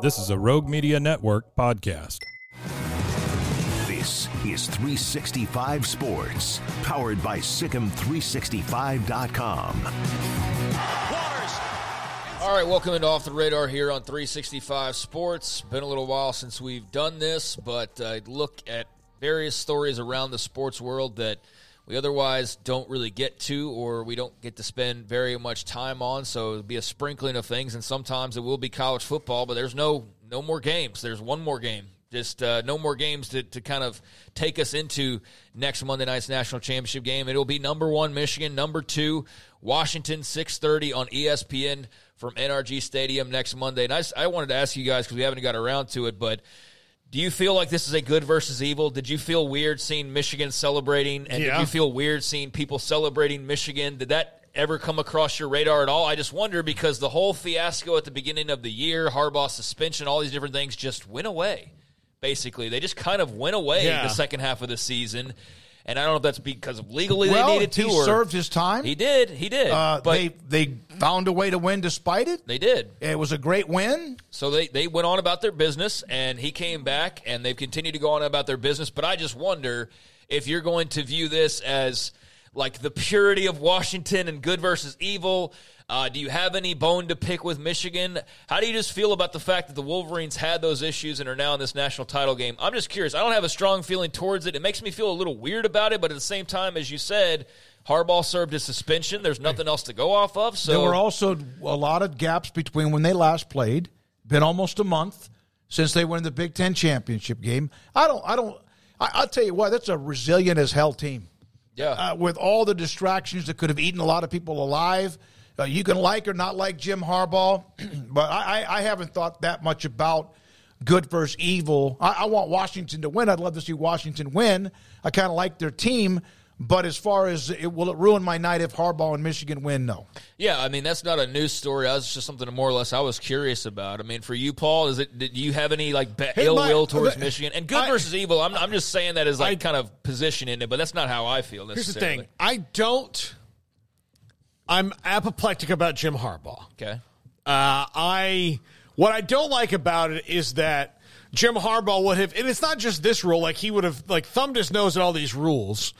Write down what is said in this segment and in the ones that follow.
This is a Rogue Media Network podcast. This is 365 Sports, powered by SicEm365.com. All right, welcome into Off the Radar here on 365 Sports. Been a little while since we've done this, but I look at various stories around the sports world that we otherwise don't really get to or we don't get to spend very much time on. So it'll be a sprinkling of things, and sometimes it will be college football, but there's no no more games. There's one more game. Just uh, no more games to, to kind of take us into next Monday night's national championship game. It'll be number one Michigan, number two Washington, six thirty on ESPN from NRG Stadium next Monday. And I, I wanted to ask you guys because we haven't got around to it, but do you feel like this is a good versus evil? Did you feel weird seeing Michigan celebrating? And Yeah. did you feel weird seeing people celebrating Michigan? Did that ever come across your radar at all? I just wonder because the whole fiasco at the beginning of the year, Harbaugh suspension, all these different things just went away. Basically, they just kind of went away Yeah. the second half of the season. And I don't know if that's because of legally well, they needed to he or served his time. he did, he did. Uh, but they they found a way to win despite it. they did. It was a great win. So they, they went on about their business, and he came back, and they've continued to go on about their business. But I just wonder if you're going to view this as like the purity of Washington and good versus evil. Uh, do you have any bone to pick with Michigan? How do you just feel about the fact that the Wolverines had those issues and are now in this national title game? I'm just curious. I don't have a strong feeling towards it. It makes me feel a little weird about it, but at the same time, as you said, Harbaugh served his suspension. There's nothing else to go off of. So There were also a lot of gaps between when they last played. Been almost a month since they won the Big Ten championship game. I don't. I don't. I, I'll tell you what. That's a resilient as hell team. yeah, uh, with all the distractions that could have eaten a lot of people alive. Uh, you can like or not like Jim Harbaugh, but I, I, I haven't thought that much about good versus evil. I, I want Washington to win. I'd love to see Washington win. I kind of like their team, but as far as it, will it ruin my night if Harbaugh and Michigan win? No. Yeah, I mean that's not a news story. That was just something more or less I was curious about. I mean, for you, Paul, is it? Did you have any like be- Hey, ill my- will towards I- Michigan? And good I- versus evil. I'm, I'm just saying that as like kind of positioning it, but that's not how I feel. Here's the Necessarily. thing. I don't. I'm apoplectic about Jim Harbaugh. Okay. Uh, I what I don't like about it is that Jim Harbaugh would have, and it's not just this rule. Like he would have like thumbed his nose at all these rules,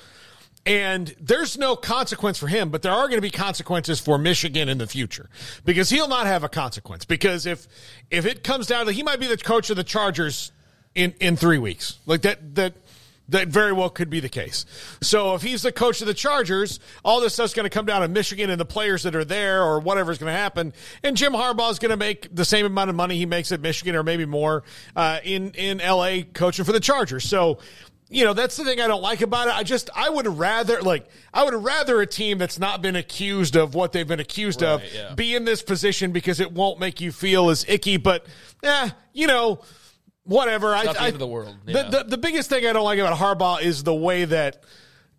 and there's no consequence for him, but there are going to be consequences for Michigan in the future because he'll not have a consequence. Because if if it comes down to he might be the coach of the Chargers in in three weeks, like that that. That very well could be the case. So if he's the coach of the Chargers, all this stuff's going to come down to Michigan and the players that are there, or whatever's going to happen. And Jim Harbaugh is going to make the same amount of money he makes at Michigan, or maybe more, uh, in in LA coaching for the Chargers. So you know that's the thing I don't like about it. I just I would rather like I would rather a team that's not been accused of what they've been accused of yeah. be in this position because it won't make you feel as icky. But eh, you know, whatever. I, not the I- end of the world, the- yeah. the, the biggest thing I don't like about Harbaugh is the way that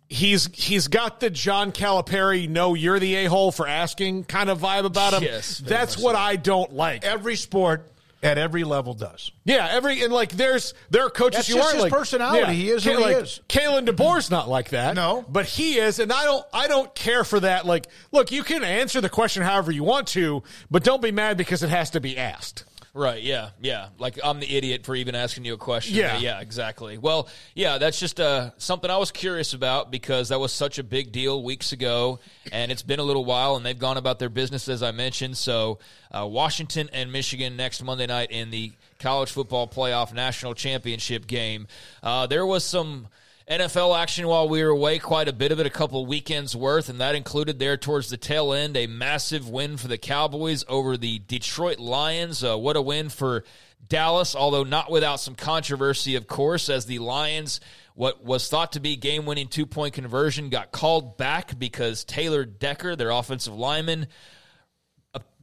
he's he's got the John Calipari "No, you're the a hole for asking" kind of vibe about him. Yes, that's what so. I don't like. Every sport at every level does. Yeah, every and like there's there are coaches That's who aren't his like personality. He is who he is. Kalen DeBoer's not like that. No. but he is, and I don't I don't care for that. Like, look, you can answer the question however you want to, but don't be mad because it has to be asked. Right. Yeah. Yeah. Like I'm the idiot for even asking you a question. Yeah. Yeah. Exactly. Well, yeah. That's just uh, something I was curious about because that was such a big deal weeks ago, and it's been a little while, and they've gone about their business as I mentioned. So, uh, Washington and Michigan next Monday night in the college football playoff national championship game. Uh, there was some. NFL action while we were away, quite a bit of it, a couple of weekends worth, and that included there towards the tail end a massive win for the Cowboys over the Detroit Lions. Uh, what a win for Dallas, although not without some controversy, of course, as the Lions, what was thought to be game winning two point conversion, got called back because Taylor Decker, their offensive lineman,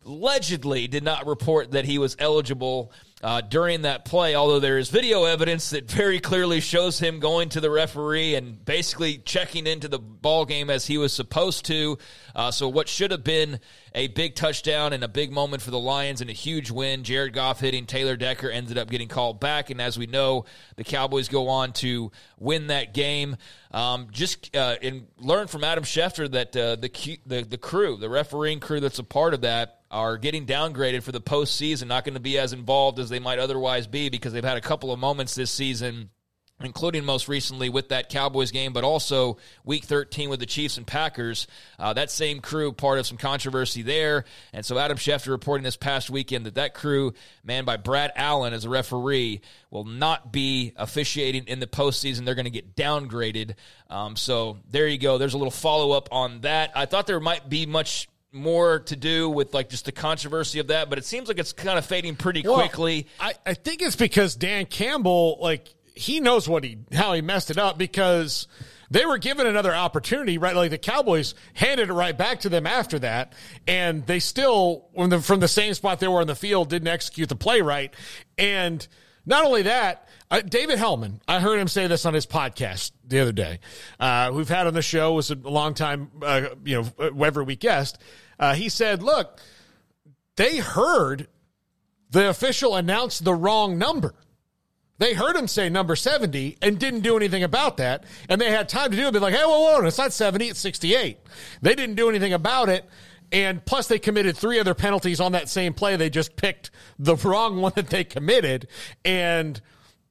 allegedly did not report that he was eligible uh, during that play, although there is video evidence that very clearly shows him going to the referee and basically checking into the ball game as he was supposed to. Uh, so, what should have been a big touchdown and a big moment for the Lions and a huge win, Jared Goff hitting Taylor Decker ended up getting called back. And as we know, the Cowboys go on to win that game. Um, just uh, and learn from Adam Schefter that uh, the, the the crew, the refereeing crew that's a part of that, are getting downgraded for the postseason, not going to be as involved as they might otherwise be because they've had a couple of moments this season including most recently with that Cowboys game, but also Week 13 with the Chiefs and Packers. Uh, that same crew, part of some controversy there, and so Adam Schefter reporting this past weekend that that crew, manned by Brad Allen as a referee, will not be officiating in the postseason. They're going to get downgraded. Um, so there you go. There's a little follow up on that. I thought there might be much more to do with like just the controversy of that, but it seems like it's kind of fading pretty Well, quickly. I, I think it's because Dan Campbell, like, he knows what he how he messed it up because they were given another opportunity, right? Like the Cowboys handed it right back to them after that, and they still, when the, from the same spot they were on the field, didn't execute the play right. And not only that, uh, David Helman, I heard him say this on his podcast the other day. Uh, we've had on the show was a long time, uh, you know, every week guest. Uh, he said, "Look, they heard the official announce the wrong number." They heard him say number 70 and didn't do anything about that. And they had time to do it. Be like, hey, whoa, whoa, it's not 70, it's 68. They didn't do anything about it. And plus, they committed three other penalties on that same play. They just picked the wrong one that they committed. And,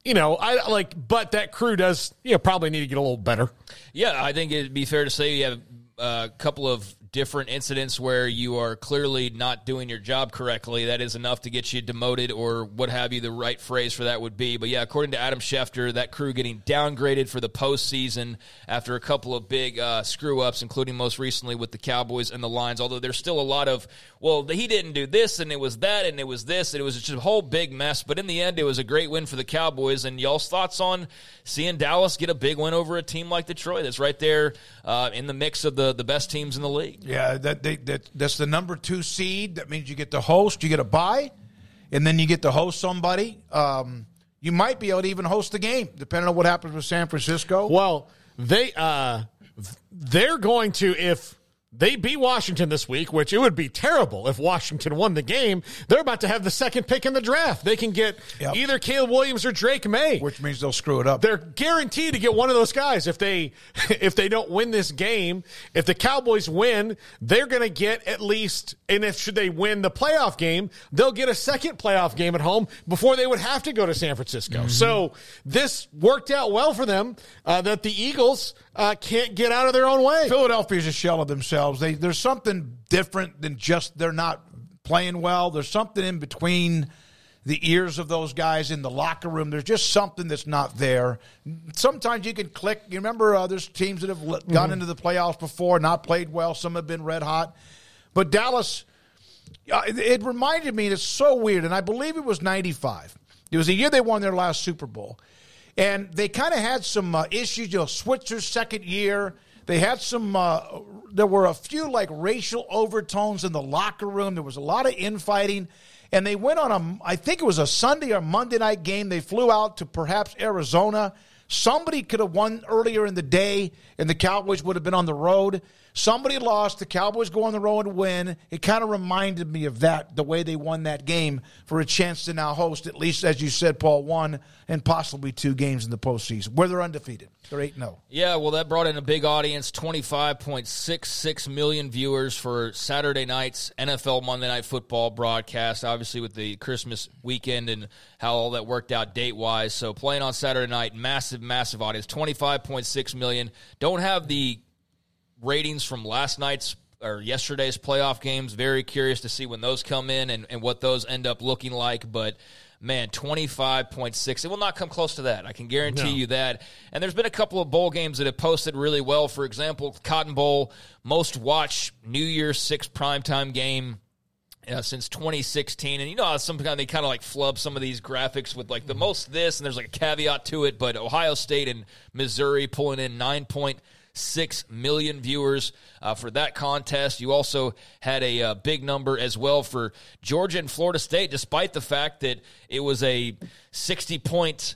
you know, I like, but that crew does, you know, probably need to get a little better. Yeah, I think it'd be fair to say you have a couple of different incidents where you are clearly not doing your job correctly. That is enough to get you demoted or what have you. The right phrase for that would be. But yeah, according to Adam Schefter, that crew getting downgraded for the postseason after a couple of big uh, screw ups, including most recently with the Cowboys and the Lions. Although there's still a lot of, well, he didn't do this and it was that and it was this and it was just a whole big mess. But in the end, it was a great win for the Cowboys. And y'all's thoughts on seeing Dallas get a big win over a team like Detroit that's right there uh, in the mix of the, the best teams in the league? Yeah, that, they, that that's the number two seed. That means you get to host, you get a buy, and then you get to host somebody. Um, you might be able to even host the game, depending on what happens with San Francisco. Well, they uh they're going to if they beat Washington this week, which it would be terrible if Washington won the game. They're about to have the second pick in the draft. They can get Yep. either Caleb Williams or Drake Maye. which means they'll screw it up. They're guaranteed to get one of those guys if they if they don't win this game. If the Cowboys win, they're going to get at least and if should they win the playoff game, they'll get a second playoff game at home before they would have to go to San Francisco. So this worked out well for them uh, that the Eagles uh, can't get out of their own way. Philadelphia's a shell of themselves. They there's something different than just they're not playing well. There's something in between the ears of those guys in the locker room. There's just something that's not there. Sometimes you can click. You remember uh, there's teams that have gone into the playoffs before, not played well. Some have been red hot, but Dallas. Uh, it, it reminded me. It's so weird, and I believe it was '95. It was the year they won their last Super Bowl, and they kind of had some uh, issues. You know, Switzer's second year. They had some. Uh, there were a few like racial overtones in the locker room. There was a lot of infighting, and they went on a. I think it was a Sunday or Monday night game. They flew out to perhaps Arizona. Somebody could have won earlier in the day, and the Cowboys would have been on the road. Somebody lost, the Cowboys go on the road and win. It kind of reminded me of that, the way they won that game for a chance to now host, at least as you said, Paul, one and possibly two games in the postseason where they're undefeated. They're 8 0. Yeah, well, that brought in a big audience 25.66 million viewers for Saturday night's NFL Monday Night Football broadcast, obviously, with the Christmas weekend and how all that worked out date wise. So, playing on Saturday night, massive, massive audience 25.6 million. Don't have the ratings from last night's or yesterday's playoff games. Very curious to see when those come in and, and what those end up looking like. But man, 25.6. It will not come close to that. I can guarantee no. you that. And there's been a couple of bowl games that have posted really well. For example, Cotton Bowl, most watched New Year's Six primetime game. Uh, since 2016, and you know, how sometimes they kind of like flub some of these graphics with like the most this, and there's like a caveat to it. But Ohio State and Missouri pulling in nine point 6 million viewers uh, for that contest. You also had a, uh, big number as well for Georgia and Florida State, despite the fact that it was a 60 point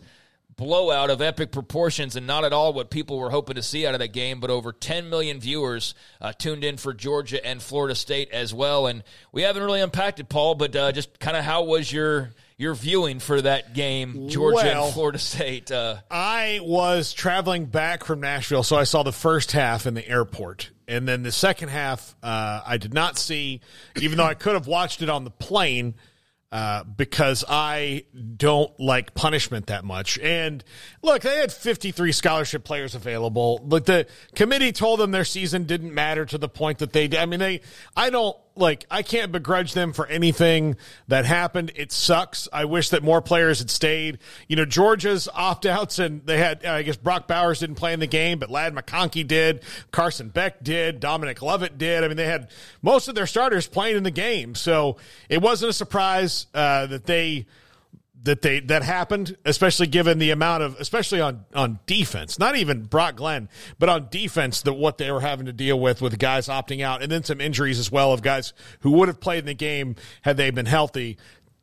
blowout of epic proportions and not at all what people were hoping to see out of that game. But over 10 million viewers uh, tuned in for Georgia and Florida State as well. And we haven't really unpacked it, Paul, but uh, just kind of how was your your viewing for that game, Georgia well, and Florida State? Uh, I was traveling back from Nashville, so I saw the first half in the airport. And then the second half, uh, I did not see, even though I could have watched it on the plane. Uh, because I don't like punishment that much. And look, they had 53 scholarship players available, but the committee told them their season didn't matter to the point that they, I mean, they, I don't, like I can't begrudge them for anything that happened. It sucks. I wish that more players had stayed. You know, Georgia's opt outs and they had I guess Brock Bowers didn't play in the game, but Ladd McConkey did, Carson Beck did, Dominic Lovett did. I mean, they had most of their starters playing in the game, so it wasn't a surprise uh, that they that they that happened, especially given the amount of, especially on on defense. Not even Brock Glenn, but on defense, that what they were having to deal with with guys opting out, and then some injuries as well of guys who would have played in the game had they been healthy.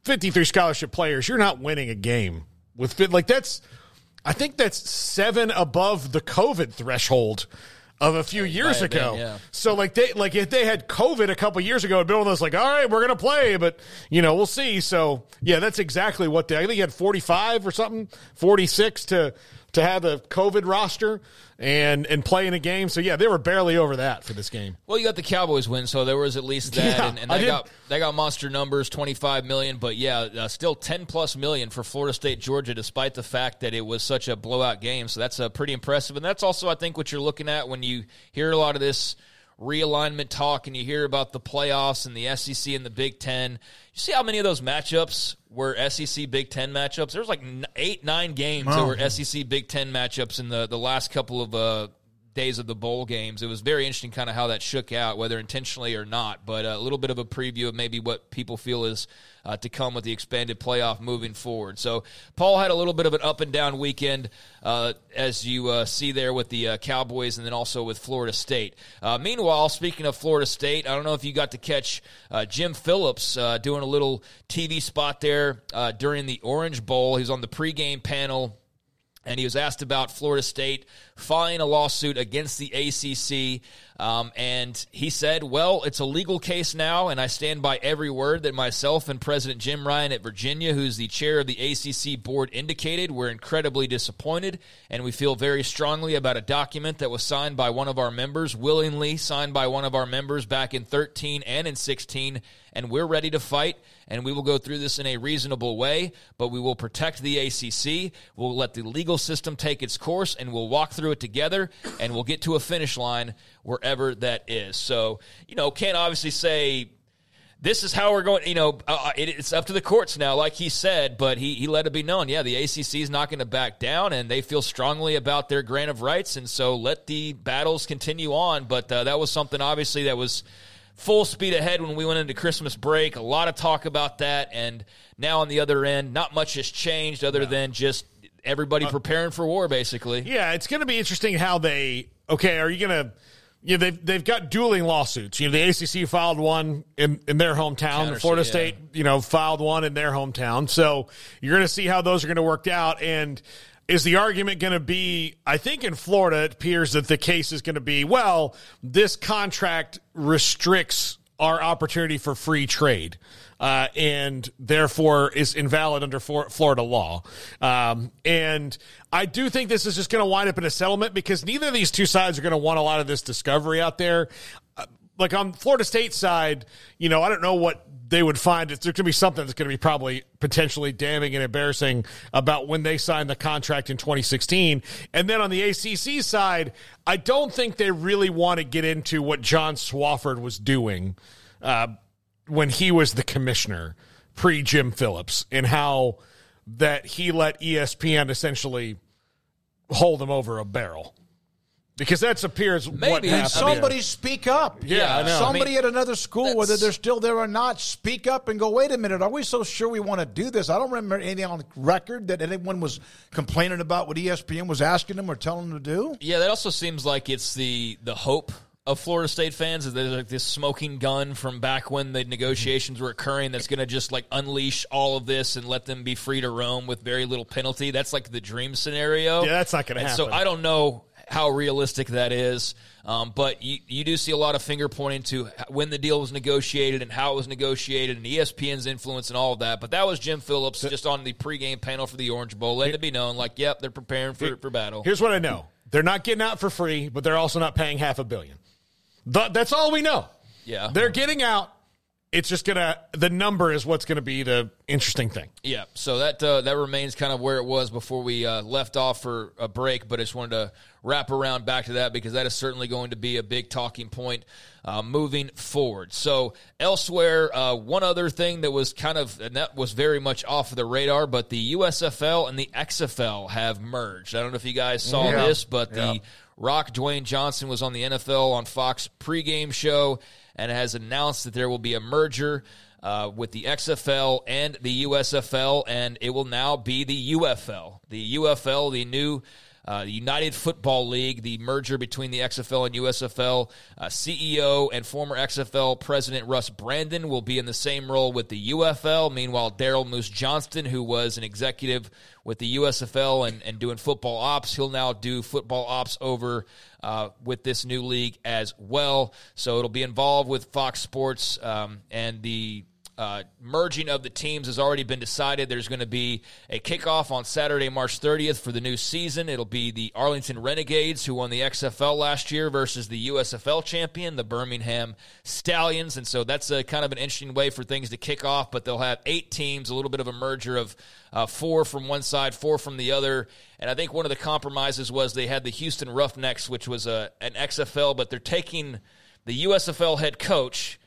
Fifty three scholarship players, you're not winning a game with like that's. I think that's seven above the COVID threshold of a few years ago. Been, yeah. So like they like if they had COVID a couple years ago, Bill was like, all right, we're gonna play, but you know we'll see. So yeah, that's exactly what they. I think he had forty five or something, forty six to to have a COVID roster and and play in a game. So yeah, they were barely over that for this game. Well, you got the Cowboys win, so there was at least that, yeah, and, and they got they got monster numbers, twenty five million. But yeah, uh, still ten plus million for Florida State, Georgia, despite the fact that it was such a blowout game. So that's uh, pretty impressive, and that's also I think what you're looking at when you hear a lot of this realignment talk and you hear about the playoffs and the SEC and the Big Ten. You see how many of those matchups were SEC Big Ten matchups? There's like eight, nine games oh. that were SEC Big Ten matchups in the, the last couple of uh, days of the bowl games. It was very interesting, kind of how that shook out, whether intentionally or not. But a little bit of a preview of maybe what people feel is uh, to come with the expanded playoff moving forward. So Paul had a little bit of an up and down weekend, uh, as you uh, see there with the uh, Cowboys, and then also with Florida State. Uh, meanwhile, speaking of Florida State, I don't know if you got to catch uh, Jim Phillips doing a little TV spot there during the Orange Bowl. He was on the pregame panel and he was asked about Florida State filing a lawsuit against the ACC. Um, and he said, Well, it's a legal case now, and I stand by every word that myself and President Jim Ryan at Virginia, who's the chair of the ACC board, indicated. We're incredibly disappointed, and we feel very strongly about a document that was signed by one of our members, willingly signed by one of our members back in 13 and in 16, and we're ready to fight and we will go through this in a reasonable way, but we will protect the ACC. We'll let the legal system take its course, and we'll walk through it together, and we'll get to a finish line wherever that is. So, you know, can't obviously say this is how we're going. You know, uh, uh it, it's up to the courts now, like he said, but he, he let it be known. Yeah, the ACC is not going to back down, and they feel strongly about their grant of rights, and so let the battles continue on. But uh, that was something, obviously, that was full speed ahead when we went into Christmas break. A lot of talk about that, and now on the other end, not much has changed other than just everybody uh, preparing for war, basically. Yeah, it's going to be interesting how they. Okay, are you going to? Yeah, they've they've got dueling lawsuits. You know, the ACC filed one in, in their hometown. The Florida yeah. State, you know, filed one in their hometown. So you're going to see how those are going to work out. And is the argument going to be? I think in Florida, it appears that the case is going to be well, this contract restricts our opportunity for free trade. Uh, and therefore is invalid under Florida law. Um, and I do think this is just going to wind up in a settlement because neither of these two sides are going to want a lot of this discovery out there. Uh, like on Florida State side, you know, I don't know what they would find. There's going to be something that's going to be probably potentially damning and embarrassing about when they signed the contract in 2016. And then on the ACC side, I don't think they really want to get into what John Swofford was doing uh, when he was the commissioner pre Jim Phillips and how that he let ESPN essentially hold him over a barrel. Because that appears Maybe. what happened. Somebody speak up. Yeah, I know. Somebody I mean, at another school, whether they're still there or not, speak up and go, wait a minute, are we so sure we want to do this? I don't remember anything on record that anyone was complaining about what ESPN was asking them or telling them to do. Yeah, that also seems like it's the the hope of Florida State fans is there's like this smoking gun from back when the negotiations were occurring that's going to just like unleash all of this and let them be free to roam with very little penalty. That's like the dream scenario. Yeah, that's not going to happen. So I don't know how realistic that is. Um, but you, you do see a lot of finger pointing to when the deal was negotiated and how it was negotiated and ESPN's influence and all of that. But that was Jim Phillips just on the pregame panel for the Orange Bowl, letting it be known, like, yep, they're preparing for, for battle. Here's what I know they're not getting out for free, but they're also not paying half a billion. That's all we know. Yeah. They're getting out it's just gonna the number is what's gonna be the interesting thing. Yeah, so that uh, that remains kind of where it was before we uh, left off for a break, but I just wanted to wrap around back to that because that is certainly going to be a big talking point uh, moving forward. So elsewhere, uh, one other thing that was kind of and that was very much off of the radar, but the USFL and the XFL have merged. I don't know if you guys saw Yeah. this, but Yeah. the Rock Dwayne Johnson was on the NFL on Fox pregame show and has announced that there will be a merger uh, with the XFL and the USFL, and it will now be the UFL. The UFL, the new uh, United Football League, the merger between the XFL and USFL. Uh, CEO and former XFL president Russ Brandon will be in the same role with the UFL. Meanwhile, Daryl Moose Johnston, who was an executive with the USFL and, and doing football ops, he'll now do football ops over uh, with this new league as well. So it'll be involved with Fox Sports um, and the uh, merging of the teams has already been decided. There's going to be a kickoff on Saturday, March 30th for the new season. It'll be the Arlington Renegades, who won the XFL last year, versus the USFL champion, the Birmingham Stallions. And so that's a kind of an interesting way for things to kick off. But they'll have eight teams, a little bit of a merger of uh, four from one side, four from the other. And I think one of the compromises was they had the Houston Roughnecks, which was a, an XFL, but they're taking the USFL head coach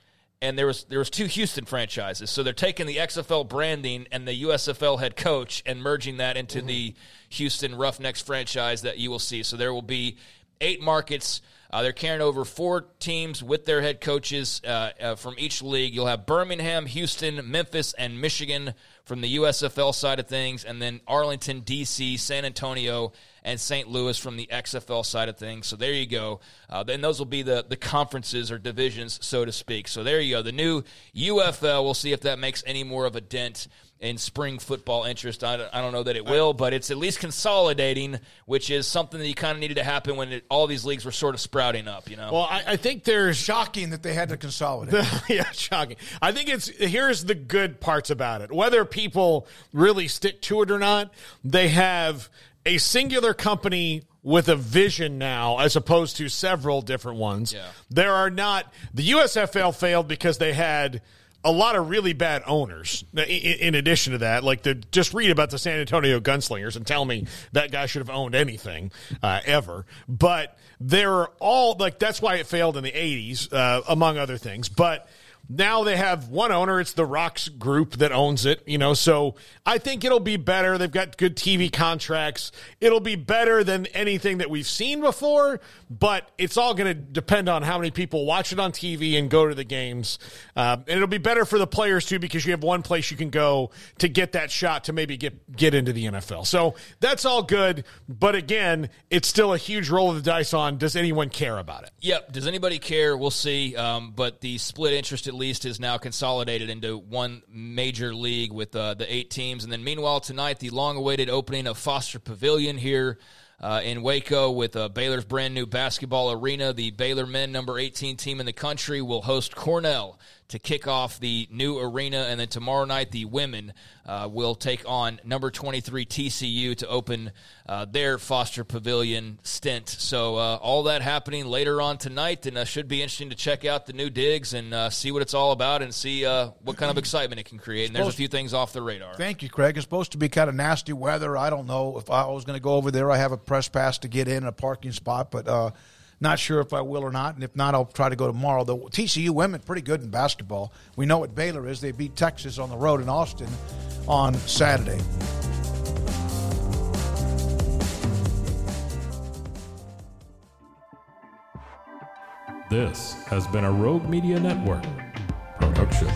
and there was there was two Houston franchises. So they're taking the XFL branding and the USFL head coach and merging that into mm-hmm. the Houston Roughnecks franchise that you will see. So there will be eight markets. Uh, they're carrying over four teams with their head coaches uh, uh, from each league. You'll have Birmingham, Houston, Memphis, and Michigan from the USFL side of things, and then Arlington, DC, San Antonio, and St. Louis from the XFL side of things. So there you go. Uh, then those will be the, the conferences or divisions, so to speak. So there you go. The new UFL, we'll see if that makes any more of a dent in spring football interest. I, don't- I don't know that it will, but it's at least consolidating, which is something that you kind of needed to happen when it, all these leagues were sort of sprouting up, you know? Well, I, I think there's Shocking that they had to consolidate. yeah, shocking. I think it's here's the good parts about it. Whether people really stick to it or not, they have a singular company with a vision now as opposed to several different ones. Yeah. There are not the USFL failed because they had a lot of really bad owners. In, addition to that, like the just read about the San Antonio Gunslingers and tell me that guy should have owned anything uh, ever. But they're all like that's why it failed in the '80s, uh, among other things. But now they have one owner. It's the Rocks Group that owns it, you know. So I think it'll be better. They've got good TV contracts. It'll be better than anything that we've seen before, but it's all going to depend on how many people watch it on TV and go to the games. Um, and it'll be better for the players too because you have one place you can go to get that shot to maybe get get into the NFL. So that's all good. But again, it's still a huge roll of the dice on does anyone care about it? Yep. Does anybody care? We'll see. Um, but the split interest, at least is now consolidated into one major league with uh, the eight teams. And then meanwhile tonight, the long-awaited opening of Foster Pavilion here uh, in Waco with uh, Baylor's brand new basketball arena. The Baylor men, number 18 team in the country, will host Cornell to kick off the new arena. And then tomorrow night, the women uh, will take on number 23 TCU to open uh, their Foster Pavilion stint. So, uh, all that happening later on tonight, and uh, should be interesting to check out the new digs and uh, see what it's all about and see uh, what kind of excitement it can create. And there's a few things off the radar. Thank you, Craig. It's supposed to be kind of nasty weather. I don't know if I was going to go over there. I have a press pass to get in and a parking spot, but not sure if I will or not, and if not, I'll try to go tomorrow. The TCU women pretty good in basketball. We know what Baylor is. They beat Texas on the road in Austin on Saturday. This has been a Rogue Media Network production.